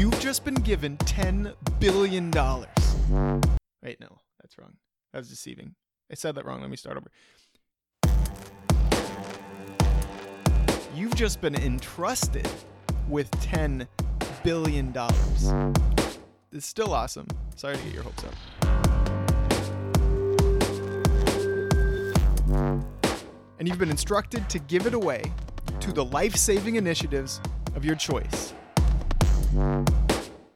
You've just been given $10 billion. Wait, no, that's wrong. That was deceiving. I said that wrong. Let me start over. You've just been entrusted with $10 billion. It's still awesome. Sorry to get your hopes up. And you've been instructed to give it away to the life saving initiatives of your choice.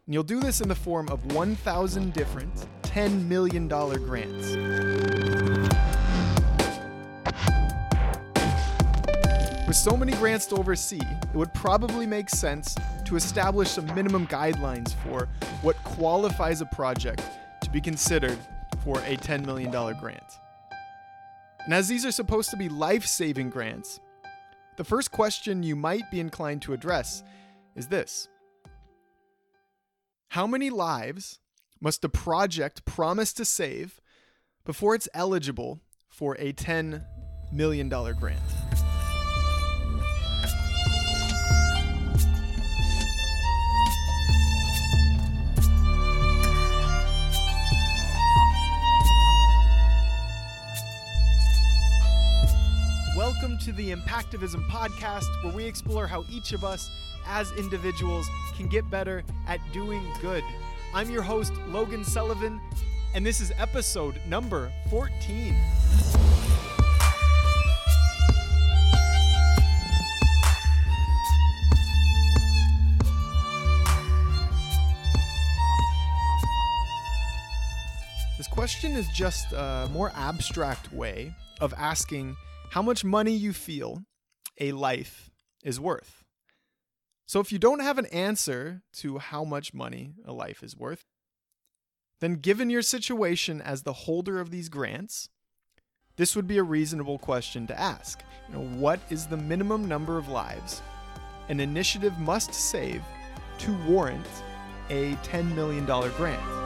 And you'll do this in the form of 1,000 different $10 million grants. With so many grants to oversee, it would probably make sense to establish some minimum guidelines for what qualifies a project to be considered for a $10 million grant. And as these are supposed to be life saving grants, the first question you might be inclined to address is this How many lives must a project promise to save before it's eligible for a $10 million grant? Welcome to the Impactivism podcast, where we explore how each of us as individuals can get better at doing good. I'm your host, Logan Sullivan, and this is episode number 14. This question is just a more abstract way of asking how much money you feel a life is worth. So, if you don't have an answer to how much money a life is worth, then given your situation as the holder of these grants, this would be a reasonable question to ask. You know, what is the minimum number of lives an initiative must save to warrant a $10 million grant?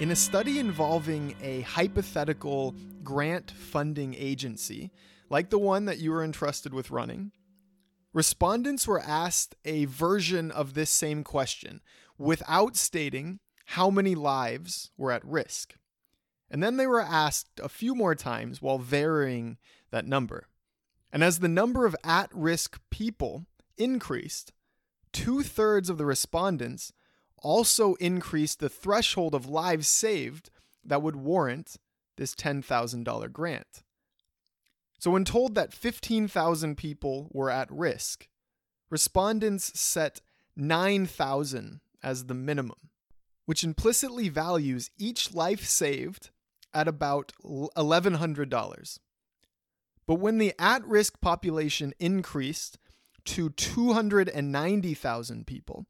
In a study involving a hypothetical grant funding agency, like the one that you were entrusted with running, respondents were asked a version of this same question without stating how many lives were at risk. And then they were asked a few more times while varying that number. And as the number of at risk people increased, two thirds of the respondents also increased the threshold of lives saved that would warrant this $10,000 grant. So, when told that 15,000 people were at risk, respondents set 9,000 as the minimum, which implicitly values each life saved at about $1,100. But when the at risk population increased to 290,000 people,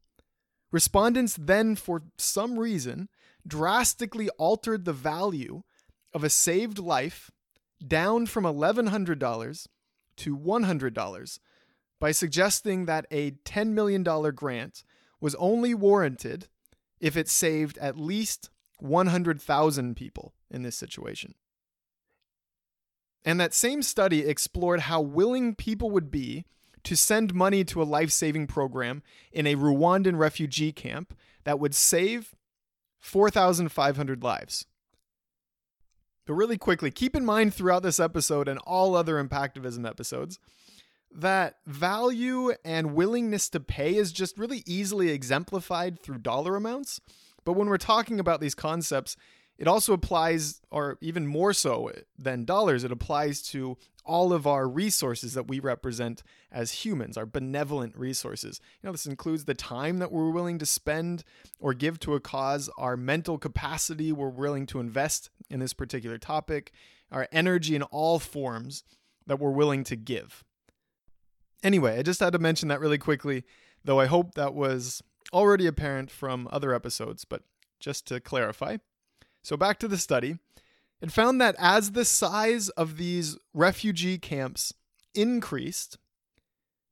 Respondents then, for some reason, drastically altered the value of a saved life down from $1,100 to $100 by suggesting that a $10 million grant was only warranted if it saved at least 100,000 people in this situation. And that same study explored how willing people would be to send money to a life saving program in a Rwandan refugee camp that would save 4,500 lives. But really quickly, keep in mind throughout this episode and all other Impactivism episodes that value and willingness to pay is just really easily exemplified through dollar amounts. But when we're talking about these concepts, it also applies, or even more so than dollars, it applies to all of our resources that we represent as humans, our benevolent resources. You know, this includes the time that we're willing to spend or give to a cause, our mental capacity we're willing to invest in this particular topic, our energy in all forms that we're willing to give. Anyway, I just had to mention that really quickly, though I hope that was already apparent from other episodes, but just to clarify. So, back to the study. It found that as the size of these refugee camps increased,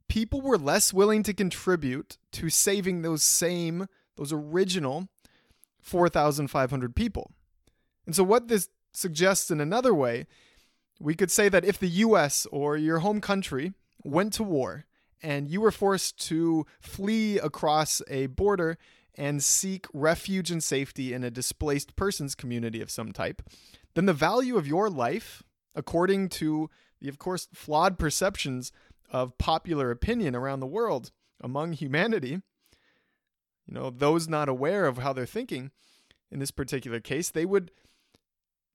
people were less willing to contribute to saving those same, those original 4,500 people. And so, what this suggests in another way, we could say that if the US or your home country went to war and you were forced to flee across a border and seek refuge and safety in a displaced persons community of some type, then the value of your life, according to the, of course, flawed perceptions of popular opinion around the world among humanity, you know, those not aware of how they're thinking in this particular case, they would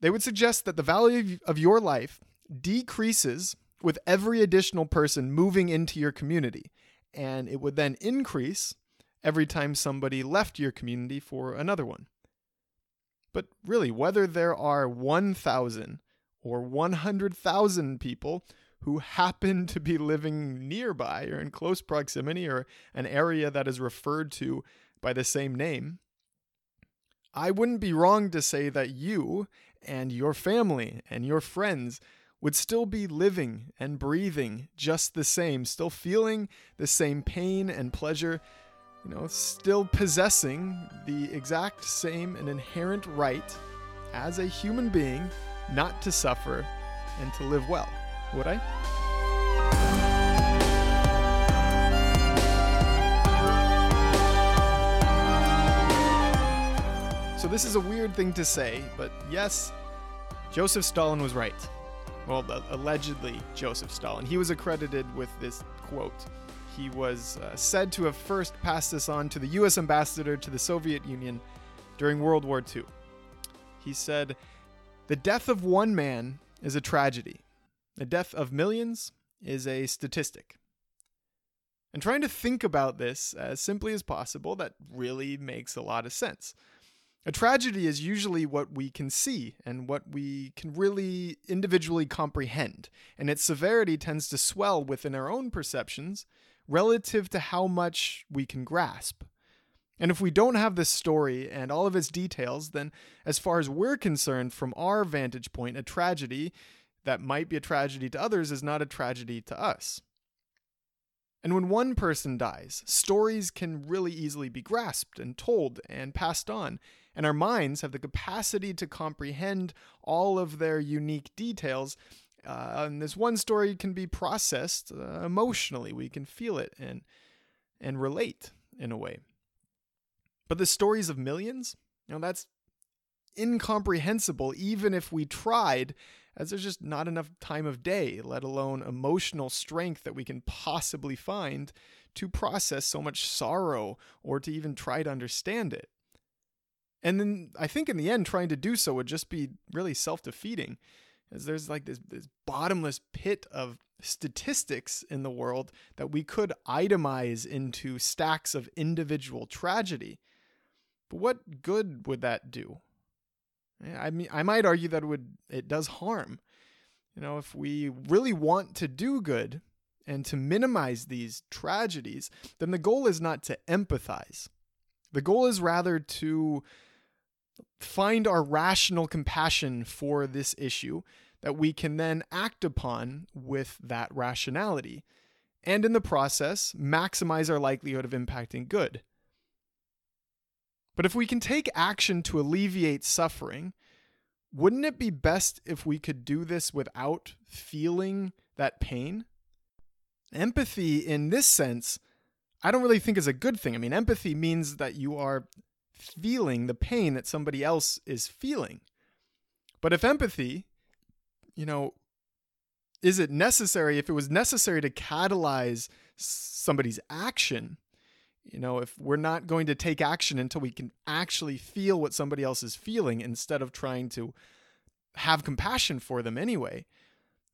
they would suggest that the value of your life decreases with every additional person moving into your community, and it would then increase every time somebody left your community for another one. But really, whether there are 1,000 or 100,000 people who happen to be living nearby or in close proximity or an area that is referred to by the same name, I wouldn't be wrong to say that you and your family and your friends would still be living and breathing just the same, still feeling the same pain and pleasure you know, still possessing the exact same and inherent right as a human being not to suffer and to live well. Would I? So, this is a weird thing to say, but yes, Joseph Stalin was right. Well, allegedly, Joseph Stalin. He was accredited with this quote he was uh, said to have first passed this on to the U.S. ambassador to the Soviet Union during World War II. He said, The death of one man is a tragedy, the death of millions is a statistic. And trying to think about this as simply as possible, that really makes a lot of sense. A tragedy is usually what we can see and what we can really individually comprehend, and its severity tends to swell within our own perceptions relative to how much we can grasp. And if we don't have this story and all of its details, then as far as we're concerned, from our vantage point, a tragedy that might be a tragedy to others is not a tragedy to us. And when one person dies, stories can really easily be grasped and told and passed on, and our minds have the capacity to comprehend all of their unique details uh, and this one story can be processed uh, emotionally. We can feel it and and relate in a way. But the stories of millions, you know, that's incomprehensible even if we tried as there's just not enough time of day, let alone emotional strength that we can possibly find to process so much sorrow or to even try to understand it. And then I think in the end, trying to do so would just be really self defeating is there's like this, this bottomless pit of statistics in the world that we could itemize into stacks of individual tragedy. But what good would that do? I mean, I might argue that it would it does harm. You know, if we really want to do good and to minimize these tragedies, then the goal is not to empathize. The goal is rather to find our rational compassion for this issue that we can then act upon with that rationality, and in the process, maximize our likelihood of impacting good. But if we can take action to alleviate suffering, wouldn't it be best if we could do this without feeling that pain? Empathy, in this sense, I don't really think is a good thing. I mean, empathy means that you are feeling the pain that somebody else is feeling. But if empathy, you know, is it necessary, if it was necessary to catalyze somebody's action, you know, if we're not going to take action until we can actually feel what somebody else is feeling instead of trying to have compassion for them anyway,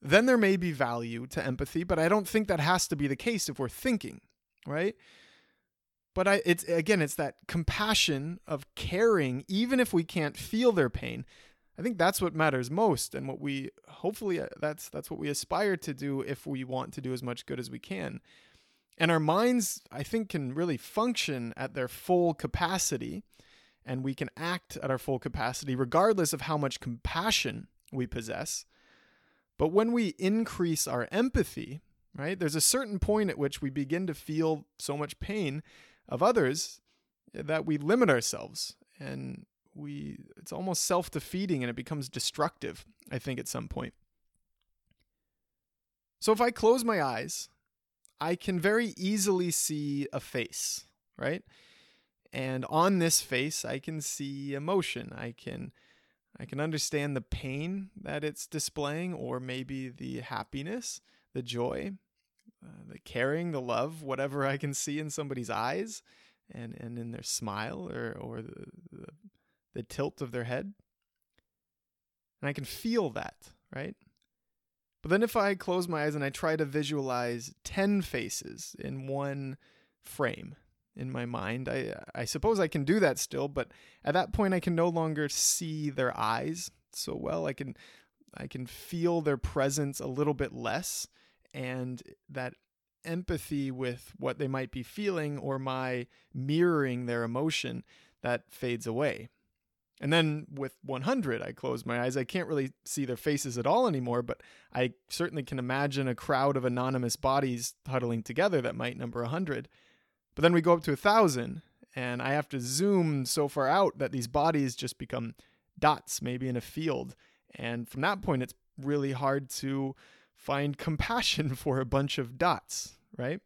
then there may be value to empathy, but I don't think that has to be the case if we're thinking, right? but I it's again it's that compassion of caring even if we can't feel their pain. I think that's what matters most and what we hopefully uh, that's that's what we aspire to do if we want to do as much good as we can. And our minds I think can really function at their full capacity and we can act at our full capacity regardless of how much compassion we possess. But when we increase our empathy, right? There's a certain point at which we begin to feel so much pain of others that we limit ourselves and we it's almost self-defeating and it becomes destructive, I think at some point. So if I close my eyes, I can very easily see a face, right? And on this face, I can see emotion. I can I can understand the pain that it's displaying or maybe the happiness, the joy, uh, the caring, the love, whatever I can see in somebody's eyes and and in their smile or or the, the, the tilt of their head. And I can feel that, right? But then if I close my eyes and I try to visualize 10 faces in one frame in my mind, I I suppose I can do that still, but at that point I can no longer see their eyes so well. I can I can feel their presence a little bit less and that empathy with what they might be feeling or my mirroring their emotion that fades away. And then with 100, I close my eyes. I can't really see their faces at all anymore, but I certainly can imagine a crowd of anonymous bodies huddling together that might number 100. But then we go up to 1,000, and I have to zoom so far out that these bodies just become dots, maybe in a field. And from that point, it's really hard to find compassion for a bunch of dots, right?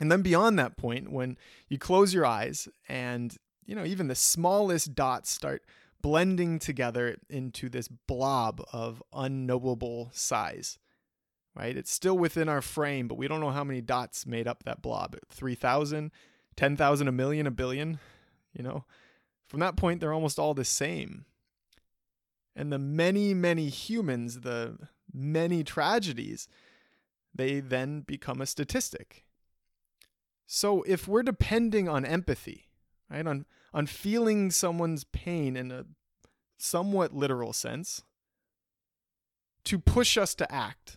And then beyond that point, when you close your eyes and you know, even the smallest dots start blending together into this blob of unknowable size. Right? It's still within our frame, but we don't know how many dots made up that blob. 3,000, 10,000, a million, a billion, you know. From that point they're almost all the same. And the many, many humans, the many tragedies, they then become a statistic. So if we're depending on empathy, right? On on feeling someone's pain in a somewhat literal sense to push us to act.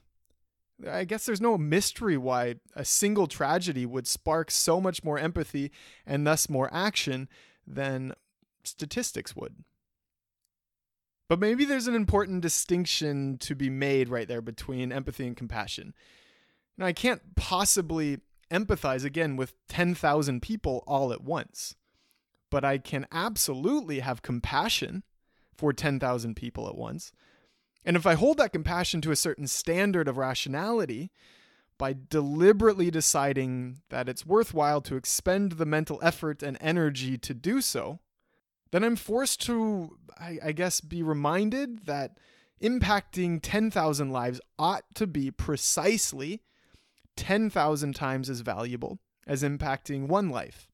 I guess there's no mystery why a single tragedy would spark so much more empathy and thus more action than statistics would. But maybe there's an important distinction to be made right there between empathy and compassion. Now, I can't possibly empathize again with 10,000 people all at once but I can absolutely have compassion for 10,000 people at once. And if I hold that compassion to a certain standard of rationality, by deliberately deciding that it's worthwhile to expend the mental effort and energy to do so, then I'm forced to, I, I guess, be reminded that impacting 10,000 lives ought to be precisely 10,000 times as valuable as impacting one life.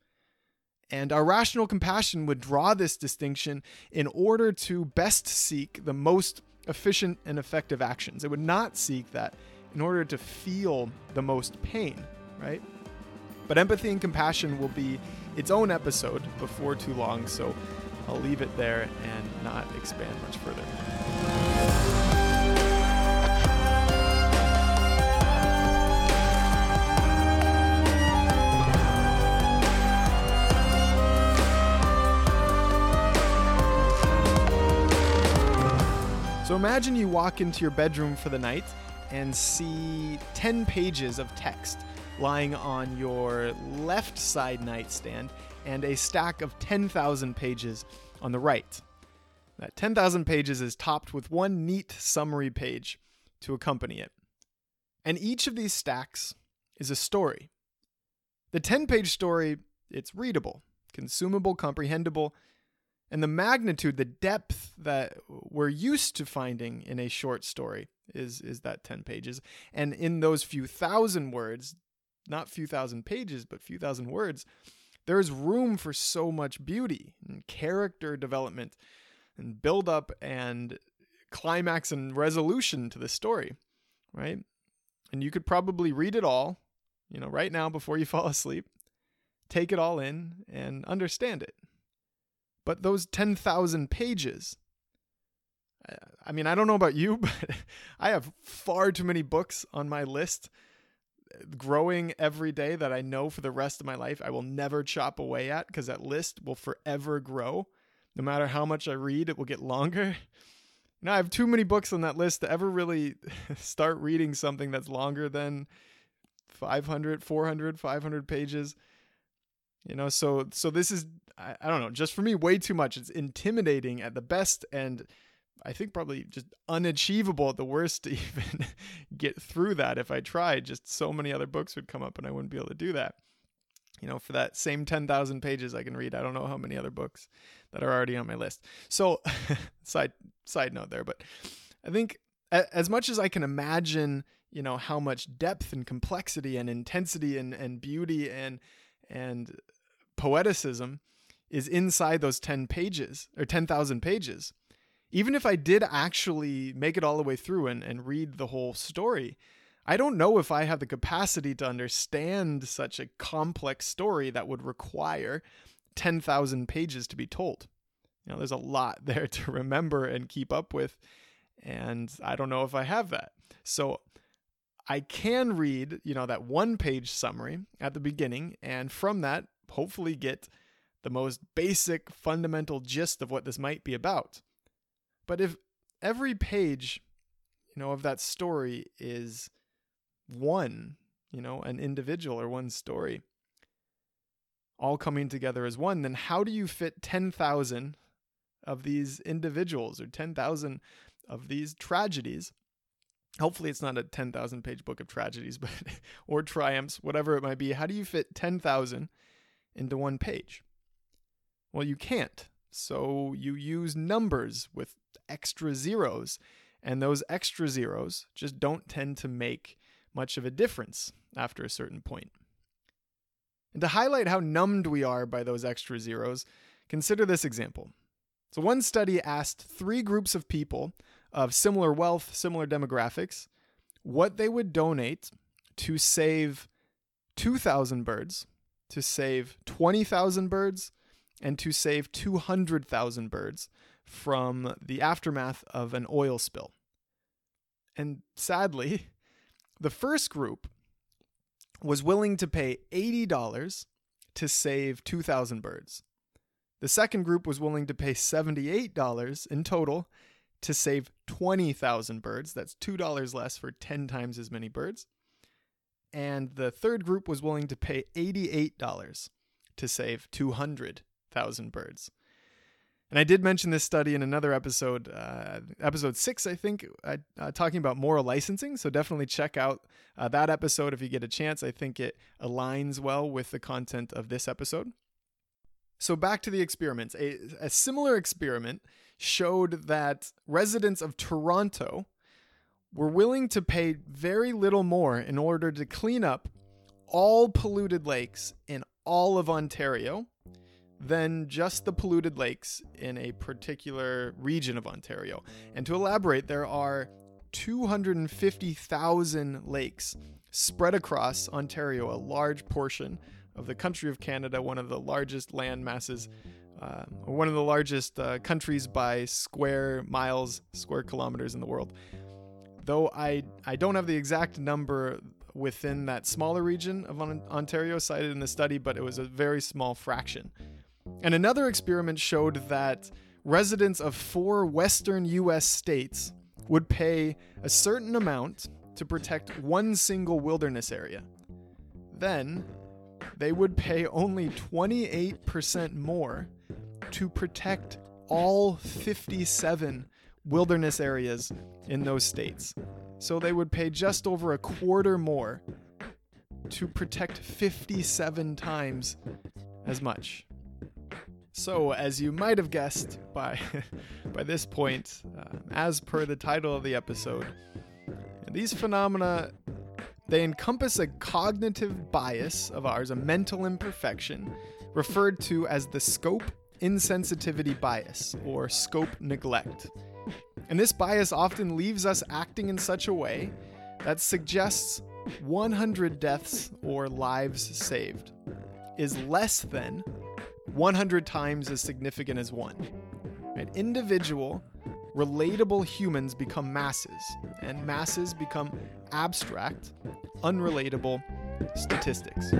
And our rational compassion would draw this distinction in order to best seek the most efficient and effective actions. It would not seek that in order to feel the most pain, right? But empathy and compassion will be its own episode before too long, so I'll leave it there and not expand much further. So imagine you walk into your bedroom for the night and see 10 pages of text lying on your left side nightstand and a stack of 10,000 pages on the right. That 10,000 pages is topped with one neat summary page to accompany it. And each of these stacks is a story. The 10 page story, it's readable, consumable, comprehensible, and the magnitude, the depth that we're used to finding in a short story is is that 10 pages. And in those few thousand words, not few thousand pages, but few thousand words, there is room for so much beauty and character development and build up and climax and resolution to the story, right? And you could probably read it all, you know, right now before you fall asleep, take it all in and understand it. But those 10,000 pages, I mean, I don't know about you, but I have far too many books on my list growing every day that I know for the rest of my life I will never chop away at because that list will forever grow. No matter how much I read, it will get longer. Now I have too many books on that list to ever really start reading something that's longer than 500, 400, 500 pages. You know, so so this is I, I don't know, just for me way too much. It's intimidating at the best and I think probably just unachievable at the worst to even get through that if I tried. Just so many other books would come up and I wouldn't be able to do that. You know, for that same 10,000 pages I can read, I don't know how many other books that are already on my list. So, side side note there, but I think as much as I can imagine, you know, how much depth and complexity and intensity and, and beauty and and poeticism is inside those 10 pages or 10,000 pages even if I did actually make it all the way through and, and read the whole story, I don't know if I have the capacity to understand such a complex story that would require 10,000 pages to be told. You know, there's a lot there to remember and keep up with, and I don't know if I have that. So I can read, you know, that one page summary at the beginning, and from that, hopefully get the most basic, fundamental gist of what this might be about. But if every page, you know, of that story is one, you know, an individual or one story, all coming together as one, then how do you fit 10,000 of these individuals or 10,000 of these tragedies? Hopefully it's not a 10,000 page book of tragedies, but or triumphs, whatever it might be. How do you fit 10,000 into one page? Well, you can't. So you use numbers with extra zeros, and those extra zeros just don't tend to make much of a difference after a certain point. And to highlight how numbed we are by those extra zeros, consider this example. So, one study asked three groups of people of similar wealth, similar demographics, what they would donate to save 2,000 birds, to save 20,000 birds, and to save 200,000 birds from the aftermath of an oil spill. And sadly, the first group was willing to pay $80 to save 2,000 birds. The second group was willing to pay $78 in total to save 20,000 birds. That's $2 less for 10 times as many birds. And the third group was willing to pay $88 to save 200 thousand birds. And I did mention this study in another episode, uh, episode six, I think, uh, uh, talking about moral licensing. So definitely check out uh, that episode if you get a chance. I think it aligns well with the content of this episode. So back to the experiments. A, a similar experiment showed that residents of Toronto were willing to pay very little more in order to clean up all polluted lakes in all of Ontario than just the polluted lakes in a particular region of Ontario. And to elaborate, there are 250,000 lakes spread across Ontario, a large portion of the country of Canada, one of the largest land masses, uh, one of the largest uh, countries by square miles, square kilometers in the world. Though I, I don't have the exact number within that smaller region of Ontario cited in the study, but it was a very small fraction. And another experiment showed that residents of four western US states would pay a certain amount to protect one single wilderness area. Then they would pay only 28% more to protect all 57 wilderness areas in those states. So they would pay just over a quarter more to protect 57 times as much. So, as you might have guessed by by this point, uh, as per the title of the episode, these phenomena they encompass a cognitive bias of ours, a mental imperfection, referred to as the scope insensitivity bias or scope neglect. And this bias often leaves us acting in such a way that suggests 100 deaths or lives saved is less than 100 times as significant as one. Right? Individual, relatable humans become masses, and masses become abstract, unrelatable statistics.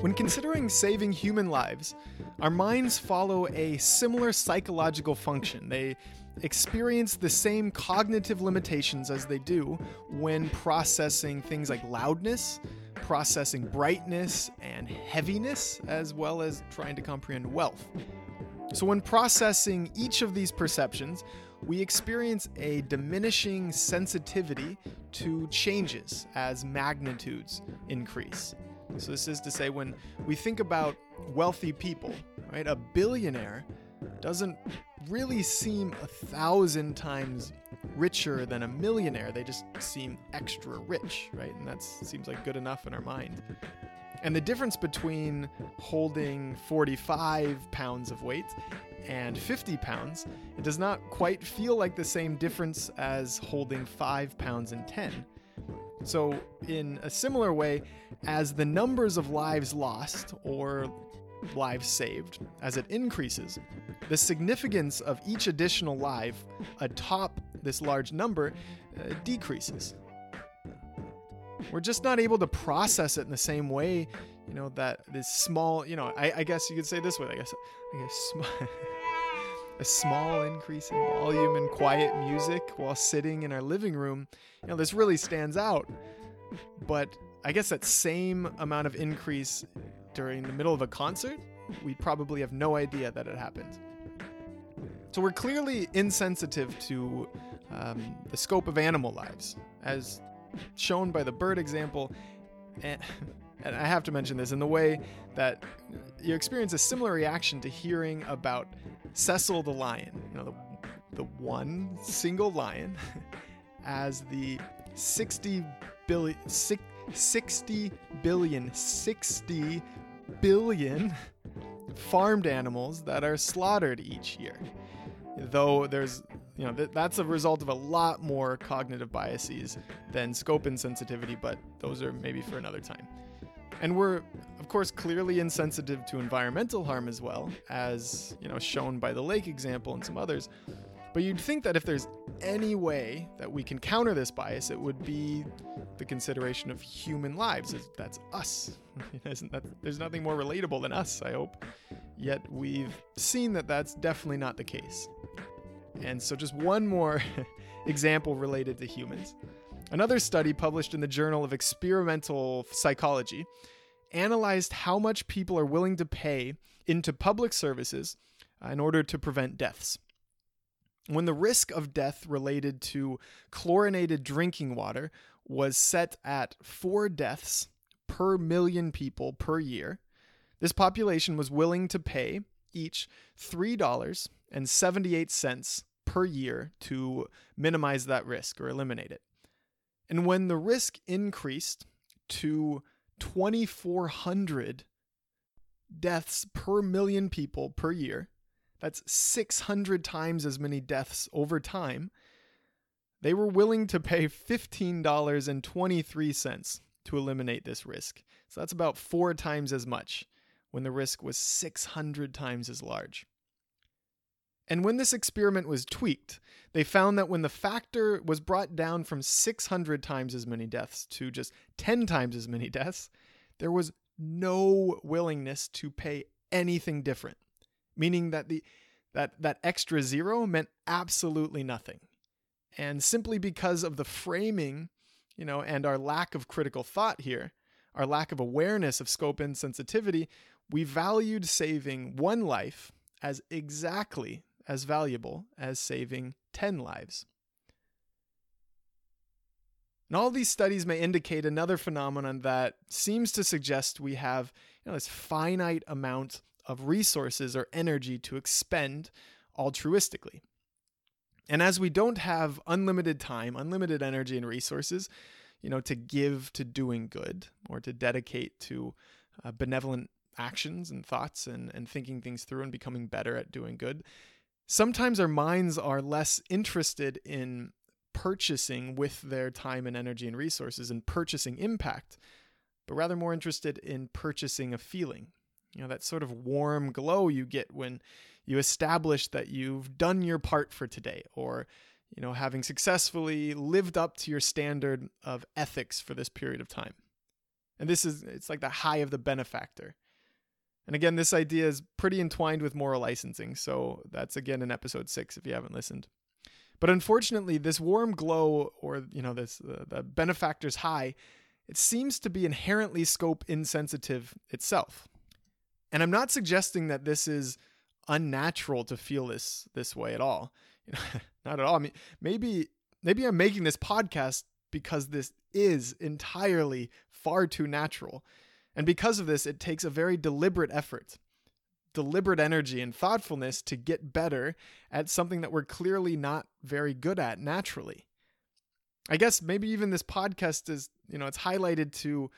When considering saving human lives, Our minds follow a similar psychological function. They experience the same cognitive limitations as they do when processing things like loudness, processing brightness and heaviness, as well as trying to comprehend wealth. So, when processing each of these perceptions, we experience a diminishing sensitivity to changes as magnitudes increase. So, this is to say, when we think about wealthy people, right, a billionaire doesn't really seem a thousand times richer than a millionaire. They just seem extra rich, right? And that seems like good enough in our mind. And the difference between holding 45 pounds of weight and 50 pounds, it does not quite feel like the same difference as holding 5 pounds and 10. So, in a similar way, as the numbers of lives lost or lives saved, as it increases, the significance of each additional life atop this large number uh, decreases. We're just not able to process it in the same way, you know, that this small, you know, I, I guess you could say this way, I guess, I guess sm- a small increase in volume and quiet music while sitting in our living room, you know, this really stands out. But I guess that same amount of increase during the middle of a concert, we'd probably have no idea that it happened. So we're clearly insensitive to um, the scope of animal lives, as shown by the bird example. And, and I have to mention this in the way that you experience a similar reaction to hearing about Cecil the lion, you know, the, the one single lion, as the 60 billion, 60 billion, 60 billion farmed animals that are slaughtered each year. Though there's, you know, th- that's a result of a lot more cognitive biases than scope insensitivity, but those are maybe for another time. And we're, of course, clearly insensitive to environmental harm as well, as, you know, shown by the lake example and some others. But you'd think that if there's any way that we can counter this bias, it would be the consideration of human lives. That's us. that, there's nothing more relatable than us, I hope. Yet we've seen that that's definitely not the case. And so, just one more example related to humans. Another study published in the Journal of Experimental Psychology analyzed how much people are willing to pay into public services uh, in order to prevent deaths. When the risk of death related to chlorinated drinking water was set at four deaths per million people per year, this population was willing to pay each $3.78 per year to minimize that risk or eliminate it. And when the risk increased to 2,400 deaths per million people per year, that's 600 times as many deaths over time, they were willing to pay $15.23 to eliminate this risk. So that's about four times as much when the risk was 600 times as large. And when this experiment was tweaked, they found that when the factor was brought down from 600 times as many deaths to just 10 times as many deaths, there was no willingness to pay anything different, meaning that the that that extra zero meant absolutely nothing. And simply because of the framing, you know, and our lack of critical thought here, our lack of awareness of scope insensitivity, we valued saving one life as exactly as valuable as saving 10 lives. And all these studies may indicate another phenomenon that seems to suggest we have you know, this finite amount of resources or energy to expend altruistically. And as we don't have unlimited time, unlimited energy and resources, you know, to give to doing good or to dedicate to uh, benevolent actions and thoughts and, and thinking things through and becoming better at doing good, sometimes our minds are less interested in purchasing with their time and energy and resources and purchasing impact, but rather more interested in purchasing a feeling. You know, that sort of warm glow you get when you establish that you've done your part for today or, you know, having successfully lived up to your standard of ethics for this period of time. And this is, it's like the high of the benefactor. And again, this idea is pretty entwined with moral licensing, so that's again in episode six if you haven't listened. But unfortunately, this warm glow, or you know, this uh, the benefactor's high, it seems to be inherently scope insensitive itself. And I'm not suggesting that this is unnatural to feel this this way at all. Not at all. I mean, maybe maybe I'm making this podcast because this is entirely far too natural. And because of this, it takes a very deliberate effort, deliberate energy, and thoughtfulness to get better at something that we're clearly not very good at naturally. I guess maybe even this podcast is, you know, it's highlighted to,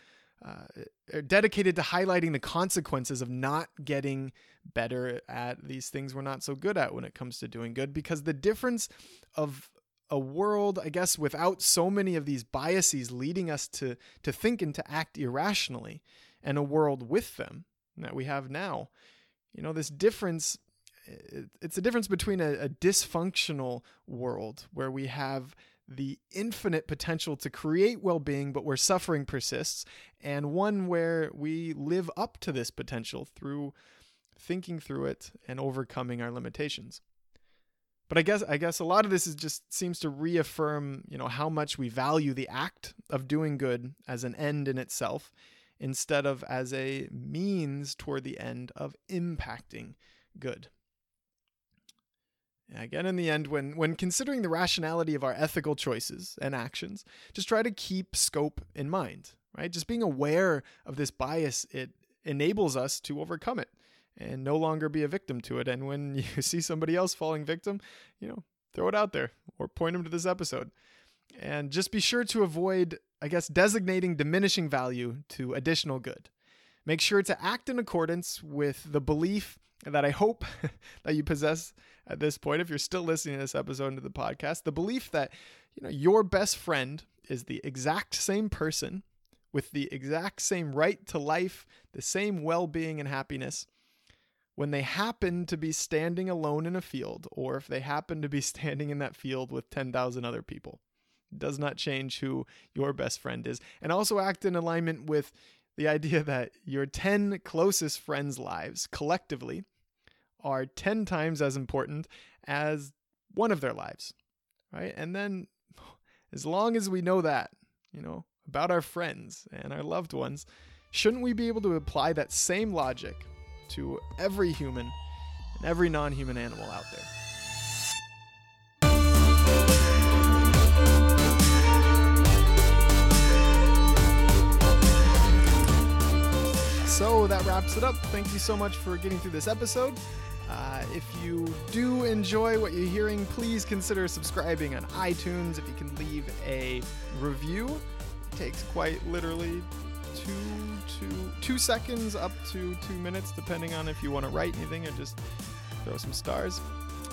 uh, dedicated to highlighting the consequences of not getting better at these things we're not so good at when it comes to doing good. Because the difference of a world, I guess, without so many of these biases leading us to to think and to act irrationally, and a world with them that we have now. You know, this difference it's a difference between a, a dysfunctional world where we have the infinite potential to create well being, but where suffering persists, and one where we live up to this potential through thinking through it and overcoming our limitations. But I guess I guess a lot of this is just seems to reaffirm, you know, how much we value the act of doing good as an end in itself instead of as a means toward the end of impacting good. Again, in the end, when, when considering the rationality of our ethical choices and actions, just try to keep scope in mind, right? Just being aware of this bias, it enables us to overcome it and no longer be a victim to it. And when you see somebody else falling victim, you know, throw it out there or point them to this episode. And just be sure to avoid, I guess, designating diminishing value to additional good. Make sure to act in accordance with the belief that I hope that you possess at this point, if you're still listening to this episode of the podcast, the belief that you know your best friend is the exact same person with the exact same right to life, the same well-being and happiness, when they happen to be standing alone in a field or if they happen to be standing in that field with 10,000 other people. It does not change who your best friend is. And also act in alignment with the idea that your 10 closest friends' lives collectively are 10 times as important as one of their lives, right? And then as long as we know that, you know, about our friends and our loved ones, shouldn't we be able to apply that same logic to every human and every non human animal out there. So that wraps it up. Thank you so much for getting through this episode. Uh, if you do enjoy what you're hearing, please consider subscribing on iTunes. If you can leave a review, it takes quite literally two, two, two seconds up to two minutes, depending on if you want to write anything or just throw some stars.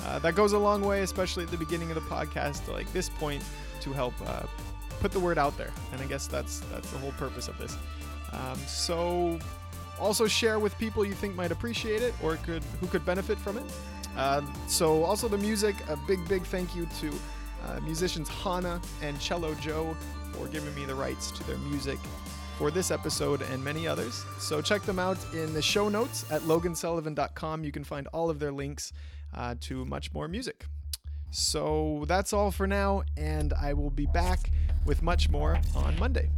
Uh, that goes a long way, especially at the beginning of the podcast, like this point, to help uh, put the word out there. And I guess that's that's the whole purpose of this. Um, so, also share with people you think might appreciate it or could who could benefit from it. Uh, so, also the music. A big, big thank you to uh, musicians HÄANA and Cello Joe for giving me the rights to their music for this episode and many others. So check them out in the show notes at logansullivan.com. You can find all of their links uh, to much more music. So that's all for now, and I will be back with much more on Monday.